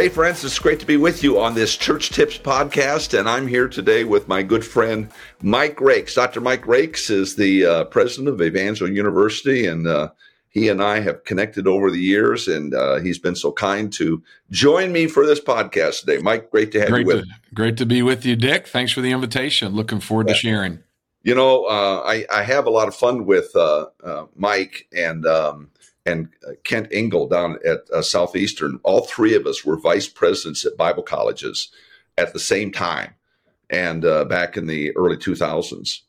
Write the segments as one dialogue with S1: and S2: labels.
S1: Hey, friends, it's great to be with you on this Church Tips podcast. And I'm here today with my good friend, Mike Rakes. Dr. Mike Rakes is the uh, president of Evangel University, and uh, he and I have connected over the years, and uh, he's been so kind to join me for this podcast today. Mike, great to have
S2: great
S1: you with
S2: to, Great to be with you, Dick. Thanks for the invitation. Looking forward yeah. to sharing.
S1: You know, uh, I, I, have a lot of fun with uh, uh, Mike, and um, and uh, Kent Ingle down at uh, Southeastern, all three of us were vice presidents at Bible colleges at the same time, and uh, back in the early 2000s.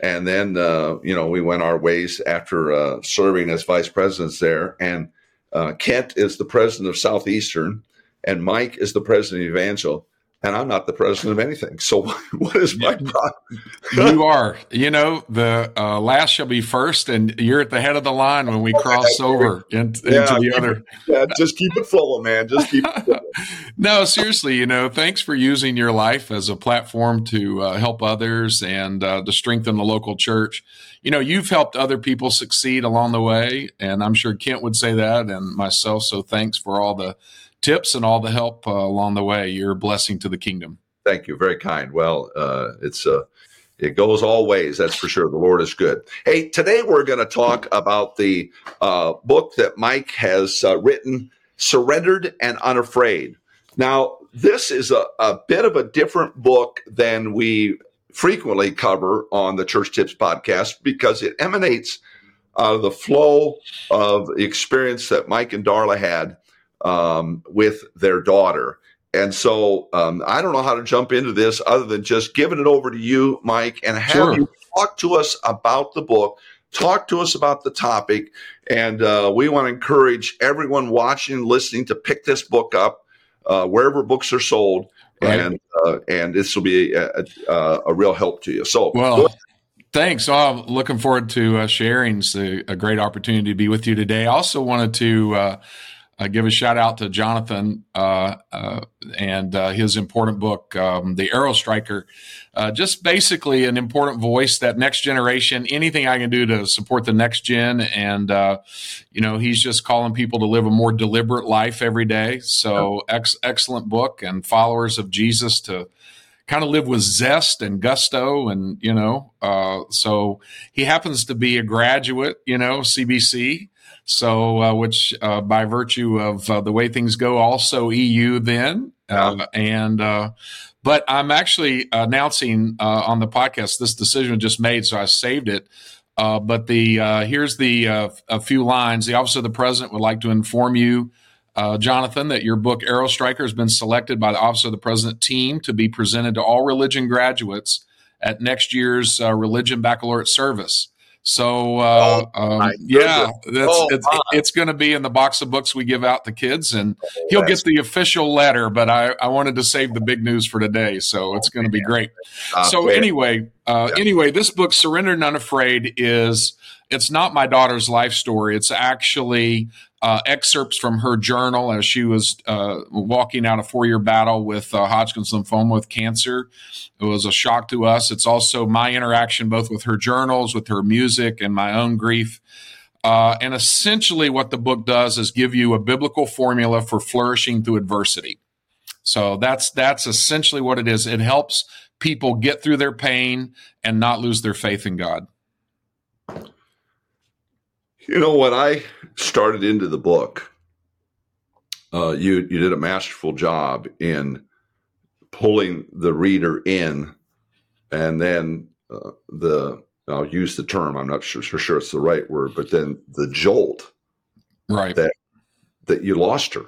S1: And then, uh, you know, we went our ways after uh, serving as vice presidents there. And uh, Kent is the president of Southeastern, and Mike is the president of Evangel and I'm not the president of anything. So what is my problem?
S2: you are. You know, the uh, last shall be first, and you're at the head of the line when we cross over in, yeah, into the other.
S1: Yeah, just keep it flowing, man. Just keep it flowing.
S2: no, seriously, you know, thanks for using your life as a platform to uh, help others and uh, to strengthen the local church. You know, you've helped other people succeed along the way, and I'm sure Kent would say that, and myself. So thanks for all the tips and all the help uh, along the way. You're a blessing to the kingdom.
S1: Thank you. Very kind. Well, uh, it's uh, it goes all ways. That's for sure. The Lord is good. Hey, today we're going to talk about the uh, book that Mike has uh, written, "Surrendered and Unafraid." Now, this is a, a bit of a different book than we frequently cover on the Church Tips podcast because it emanates out of the flow of the experience that Mike and Darla had um, with their daughter. And so um, I don't know how to jump into this other than just giving it over to you, Mike, and have sure. you talk to us about the book, talk to us about the topic. And uh, we want to encourage everyone watching, and listening to pick this book up uh, wherever books are sold. Right. And uh, and this will be a, a, a, real help to you. So,
S2: well, thanks. Oh, I'm looking forward to uh, sharing. It's a, a, great opportunity to be with you today. I also wanted to uh, give a shout out to Jonathan uh, uh, and uh, his important book, um, The Arrow Striker. Uh, just basically an important voice, that next generation, anything I can do to support the next gen. And, uh, you know, he's just calling people to live a more deliberate life every day. So, ex- excellent book and followers of Jesus to kind of live with zest and gusto and you know uh, so he happens to be a graduate you know cbc so, uh, which uh, by virtue of uh, the way things go, also EU then. Uh, and, uh, but I'm actually announcing uh, on the podcast this decision just made, so I saved it. but the here's the a few lines. The Office of the President would like to inform you, Jonathan, that your book Arrow Striker has been selected by the Office of the President team to be presented to all religion graduates at next year's Religion Baccalaureate service. So uh, oh, um, yeah, that's oh, it's, it's going to be in the box of books we give out to kids, and oh, he'll get the official letter. But I, I wanted to save the big news for today, so it's going to be great. Uh, so anyway, uh, yeah. anyway, this book, Surrender and Unafraid," is it's not my daughter's life story. It's actually uh, excerpts from her journal as she was uh, walking out a four year battle with uh, Hodgkin's lymphoma with cancer. It was a shock to us. It's also my interaction both with her journals, with her music, and my own grief. Uh, and essentially, what the book does is give you a biblical formula for flourishing through adversity. So that's that's essentially what it is. It helps people get through their pain and not lose their faith in God.
S1: You know, when I started into the book, uh, you you did a masterful job in pulling the reader in, and then uh, the I'll use the term. I'm not sure, sure, sure it's the right word, but then the jolt,
S2: right?
S1: That that you lost her,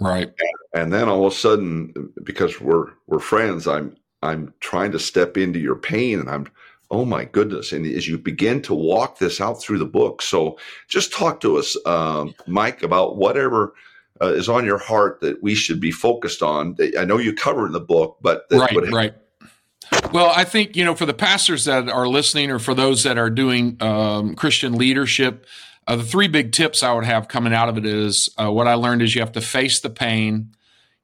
S2: right?
S1: And, and then all of a sudden, because we're we're friends, I'm I'm trying to step into your pain, and I'm Oh my goodness! And as you begin to walk this out through the book, so just talk to us, um, Mike, about whatever uh, is on your heart that we should be focused on. I know you cover in the book, but
S2: right, would- right. Well, I think you know for the pastors that are listening, or for those that are doing um, Christian leadership, uh, the three big tips I would have coming out of it is uh, what I learned is you have to face the pain,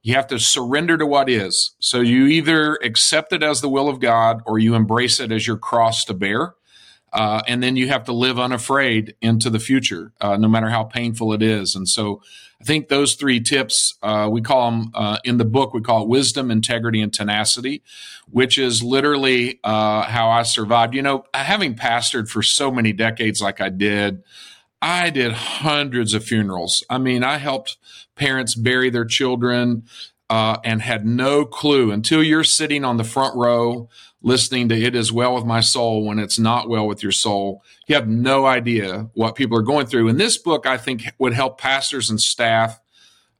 S2: you have to surrender to what is. So you either accept it as the will of God or you embrace it as your cross to bear. Uh, and then you have to live unafraid into the future, uh, no matter how painful it is. And so I think those three tips, uh, we call them uh, in the book, we call it wisdom, integrity, and tenacity, which is literally uh, how I survived. You know, having pastored for so many decades like I did, I did hundreds of funerals. I mean, I helped parents bury their children uh, and had no clue until you're sitting on the front row listening to It Is Well With My Soul when it's not well with your soul. You have no idea what people are going through. And this book, I think, would help pastors and staff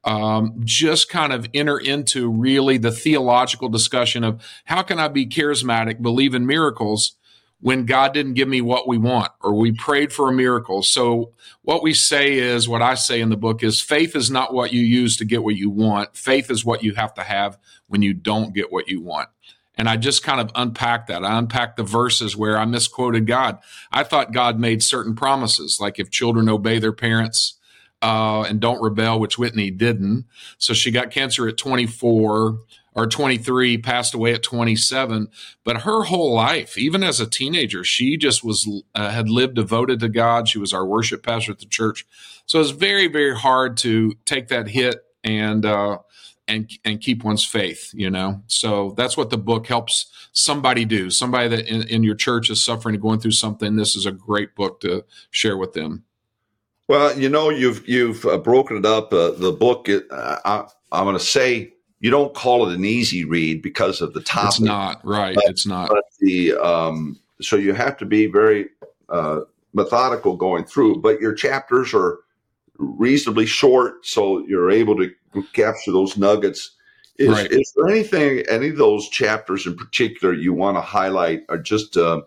S2: um, just kind of enter into really the theological discussion of how can I be charismatic, believe in miracles when God didn't give me what we want or we prayed for a miracle. So what we say is what I say in the book is faith is not what you use to get what you want. Faith is what you have to have when you don't get what you want. And I just kind of unpacked that. I unpacked the verses where I misquoted God. I thought God made certain promises, like if children obey their parents uh, and don't rebel, which Whitney didn't. So she got cancer at 24 or 23, passed away at 27. But her whole life, even as a teenager, she just was uh, had lived devoted to God. She was our worship pastor at the church. So it's very, very hard to take that hit and uh, and and keep one's faith you know so that's what the book helps somebody do somebody that in, in, your church is suffering and going through something this is a great book to share with them
S1: well you know you've you've uh, broken it up uh, the book I, i'm going to say you don't call it an easy read because of the topic
S2: it's not right
S1: but,
S2: it's not
S1: but the um, so you have to be very uh, methodical going through but your chapters are reasonably short so you're able to capture those nuggets. Is, right. is there anything, any of those chapters in particular you want to highlight or just uh,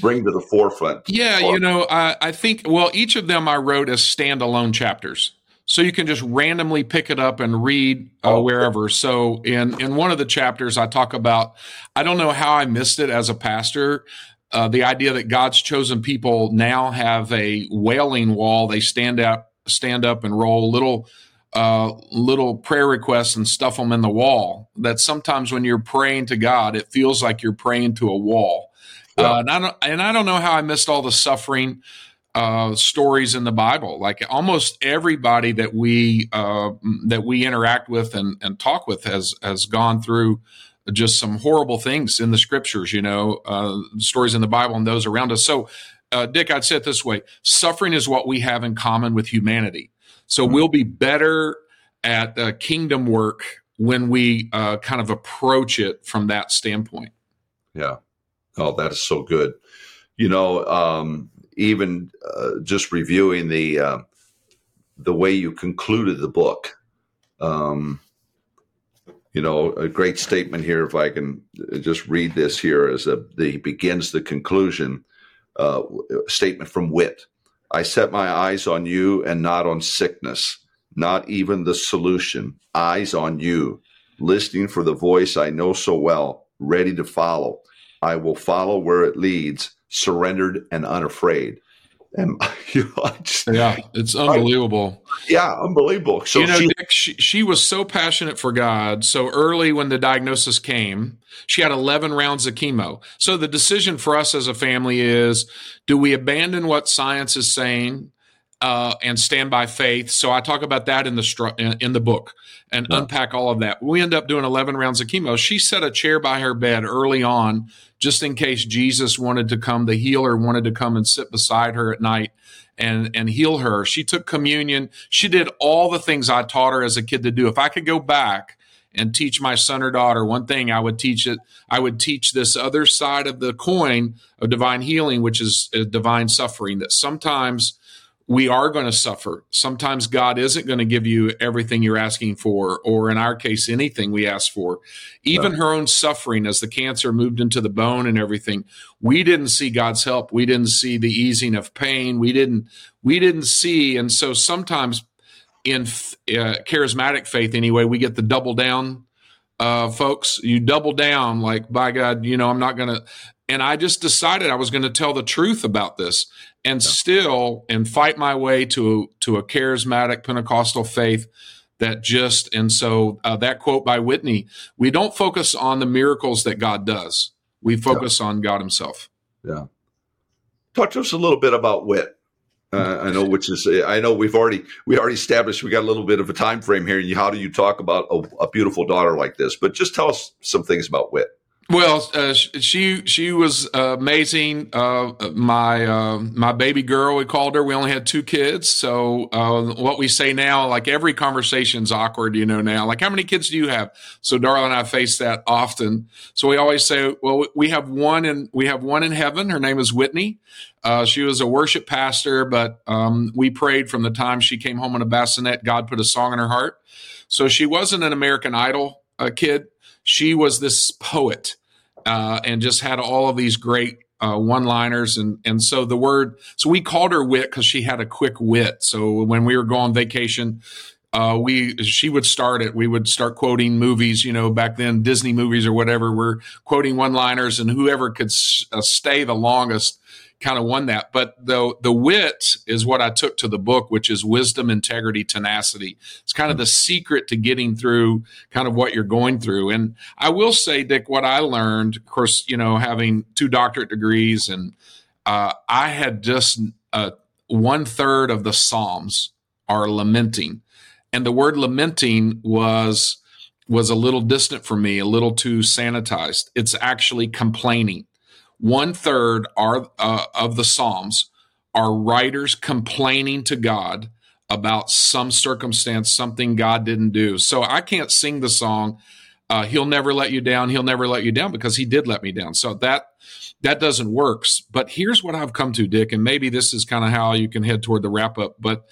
S1: bring to the forefront?
S2: Yeah, you know, I, I think, well, each of them I wrote as standalone chapters so you can just randomly pick it up and read uh, oh, wherever. So in in one of the chapters, I talk about I don't know how I missed it as a pastor. Uh, the idea that God's chosen people now have a wailing wall; they stand up, stand up, and roll little uh, little prayer requests and stuff them in the wall. That sometimes when you're praying to God, it feels like you're praying to a wall. Yeah. Uh, and, I don't, and I don't know how I missed all the suffering uh, stories in the Bible. Like almost everybody that we uh, that we interact with and, and talk with has has gone through just some horrible things in the scriptures. You know, uh, stories in the Bible and those around us. So, uh, Dick, I'd say it this way: suffering is what we have in common with humanity. So mm-hmm. we'll be better at uh, kingdom work when we uh, kind of approach it from that standpoint.
S1: Yeah. Oh, that is so good. You know, um, even uh, just reviewing the uh, the way you concluded the book. Um, you know, a great statement here. If I can just read this here as a, the begins the conclusion uh, statement from Whit. I set my eyes on you and not on sickness, not even the solution. Eyes on you, listening for the voice I know so well, ready to follow. I will follow where it leads, surrendered and unafraid. And
S2: you know, just, yeah, it's unbelievable.
S1: I, yeah, unbelievable.
S2: So you know, she, Dick, she, she was so passionate for God. So early when the diagnosis came, she had 11 rounds of chemo. So the decision for us as a family is: do we abandon what science is saying? Uh, and stand by faith. So I talk about that in the in, in the book and yeah. unpack all of that. We end up doing 11 rounds of chemo. She set a chair by her bed early on just in case Jesus wanted to come, the healer wanted to come and sit beside her at night and and heal her. She took communion. She did all the things I taught her as a kid to do. If I could go back and teach my son or daughter one thing, I would teach it. I would teach this other side of the coin of divine healing, which is uh, divine suffering. That sometimes we are going to suffer. Sometimes God isn't going to give you everything you're asking for, or in our case, anything we ask for. Even her own suffering as the cancer moved into the bone and everything, we didn't see God's help. We didn't see the easing of pain. We didn't, we didn't see. And so sometimes in uh, charismatic faith, anyway, we get the double down uh, folks. You double down, like, by God, you know, I'm not going to. And I just decided I was going to tell the truth about this and yeah. still and fight my way to to a charismatic Pentecostal faith that just and so uh, that quote by Whitney, we don't focus on the miracles that God does. We focus yeah. on God Himself.
S1: Yeah. talk to us a little bit about wit. Uh, I know, which is I know we've already we already established we got a little bit of a time frame here. How do you talk about a, a beautiful daughter like this? But just tell us some things about wit.
S2: Well, uh, she she was uh, amazing. Uh, my uh, my baby girl, we called her. We only had two kids, so uh, what we say now, like every conversation's awkward, you know. Now, like how many kids do you have? So Darla and I face that often. So we always say, well, we have one and we have one in heaven. Her name is Whitney. Uh, she was a worship pastor, but um, we prayed from the time she came home in a bassinet. God put a song in her heart. So she wasn't an American Idol kid. She was this poet uh, and just had all of these great uh, one-liners, and and so the word. So we called her wit because she had a quick wit. So when we were going on vacation, uh, we she would start it. We would start quoting movies, you know, back then Disney movies or whatever. We're quoting one-liners, and whoever could s- uh, stay the longest kind of won that. But the the wit is what I took to the book, which is wisdom, integrity, tenacity. It's kind of the secret to getting through kind of what you're going through. And I will say, Dick, what I learned, of course, you know, having two doctorate degrees, and uh, I had just uh, one third of the Psalms are lamenting, and the word lamenting was was a little distant for me, a little too sanitized. It's actually complaining one third are uh, of the Psalms are writers complaining to God about some circumstance, something God didn't do. So I can't sing the song. Uh, he'll never let you down. He'll never let you down because he did let me down. So that that doesn't work. But here's what I've come to, Dick, and maybe this is kind of how you can head toward the wrap up. But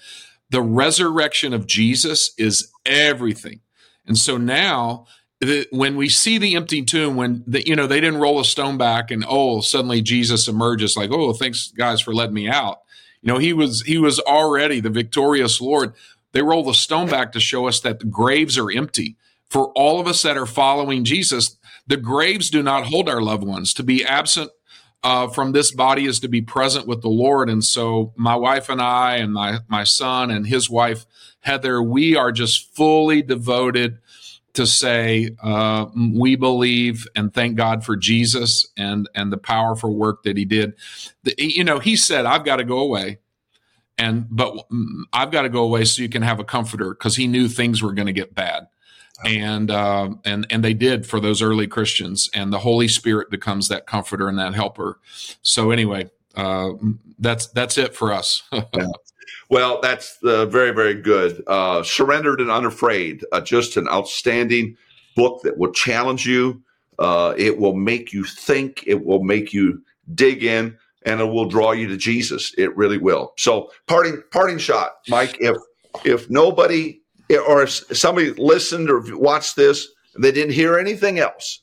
S2: the resurrection of Jesus is everything. And so now the, when we see the empty tomb, when the, you know they didn't roll a stone back and oh suddenly Jesus emerges like oh thanks guys for letting me out. You know he was he was already the victorious Lord. They roll the stone back to show us that the graves are empty. For all of us that are following Jesus, the graves do not hold our loved ones. To be absent uh, from this body is to be present with the Lord. And so my wife and I and my my son and his wife Heather, we are just fully devoted to say uh, we believe and thank God for Jesus and and the powerful work that He did. The, you know, He said, "I've got to go away." And but I've got to go away so you can have a comforter because he knew things were going to get bad, and uh, and and they did for those early Christians. And the Holy Spirit becomes that comforter and that helper. So anyway, uh, that's that's it for us.
S1: yeah. Well, that's uh, very, very good. Uh, Surrendered and Unafraid, uh, just an outstanding book that will challenge you. Uh, it will make you think. It will make you dig in, and it will draw you to Jesus. It really will. So, parting, parting shot, Mike. If if nobody or if somebody listened or watched this, and they didn't hear anything else,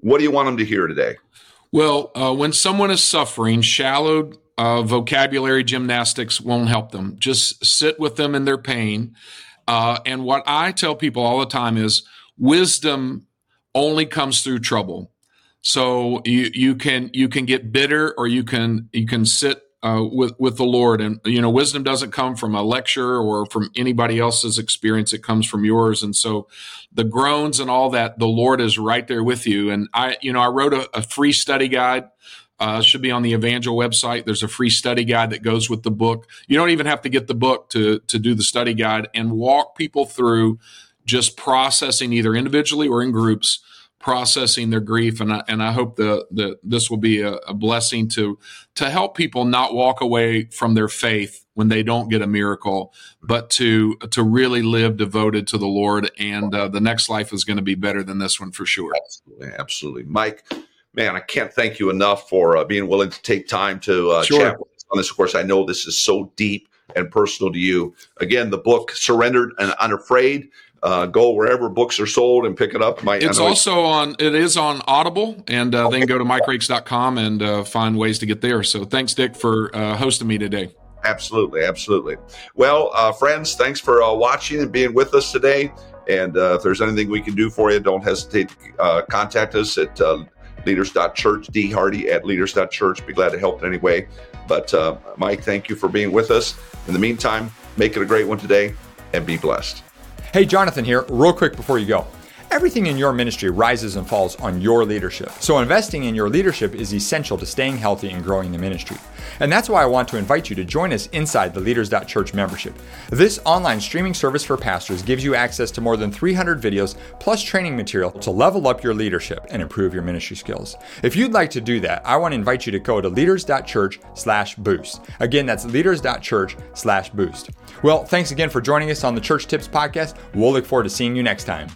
S1: what do you want them to hear today?
S2: Well, uh, when someone is suffering, shallow uh, vocabulary gymnastics won't help them. Just sit with them in their pain. Uh, and what I tell people all the time is wisdom only comes through trouble. So you you can you can get bitter or you can you can sit uh, with with the Lord, and you know wisdom doesn't come from a lecture or from anybody else's experience; it comes from yours. And so, the groans and all that, the Lord is right there with you. And I, you know, I wrote a, a free study guide uh, should be on the Evangel website. There's a free study guide that goes with the book. You don't even have to get the book to to do the study guide and walk people through just processing either individually or in groups processing their grief and I, and I hope that the, this will be a, a, blessing to to help people not walk away from their faith when they don't get a miracle but to to really live devoted to the Lord and uh, the next life is going to be better than this one for sure
S1: absolutely absolutely Mike man, I can't thank you enough for uh, being willing to take time to uh, sure. chat with us on this. Of course, I know this is so deep and personal to you. Again, the book "Surrendered and Unafraid." Uh, go wherever books are sold and pick it up.
S2: My, it's also on. It is on Audible, and uh, okay. then go to mikerakes.com and uh, find ways to get there. So thanks, Dick, for uh, hosting me today.
S1: Absolutely, absolutely. Well, uh, friends, thanks for uh, watching and being with us today. And uh, if there's anything we can do for you, don't hesitate to uh, contact us at uh, leaders.church, D Hardy at leaders.church. Be glad to help in any way. But uh, Mike, thank you for being with us. In the meantime, make it a great one today and be blessed.
S3: Hey, Jonathan here, real quick before you go. Everything in your ministry rises and falls on your leadership. So investing in your leadership is essential to staying healthy and growing the ministry. And that's why I want to invite you to join us inside the Leaders.Church membership. This online streaming service for pastors gives you access to more than 300 videos plus training material to level up your leadership and improve your ministry skills. If you'd like to do that, I want to invite you to go to leaders.church slash boost. Again, that's leaders.church slash boost. Well, thanks again for joining us on the Church Tips Podcast. We'll look forward to seeing you next time.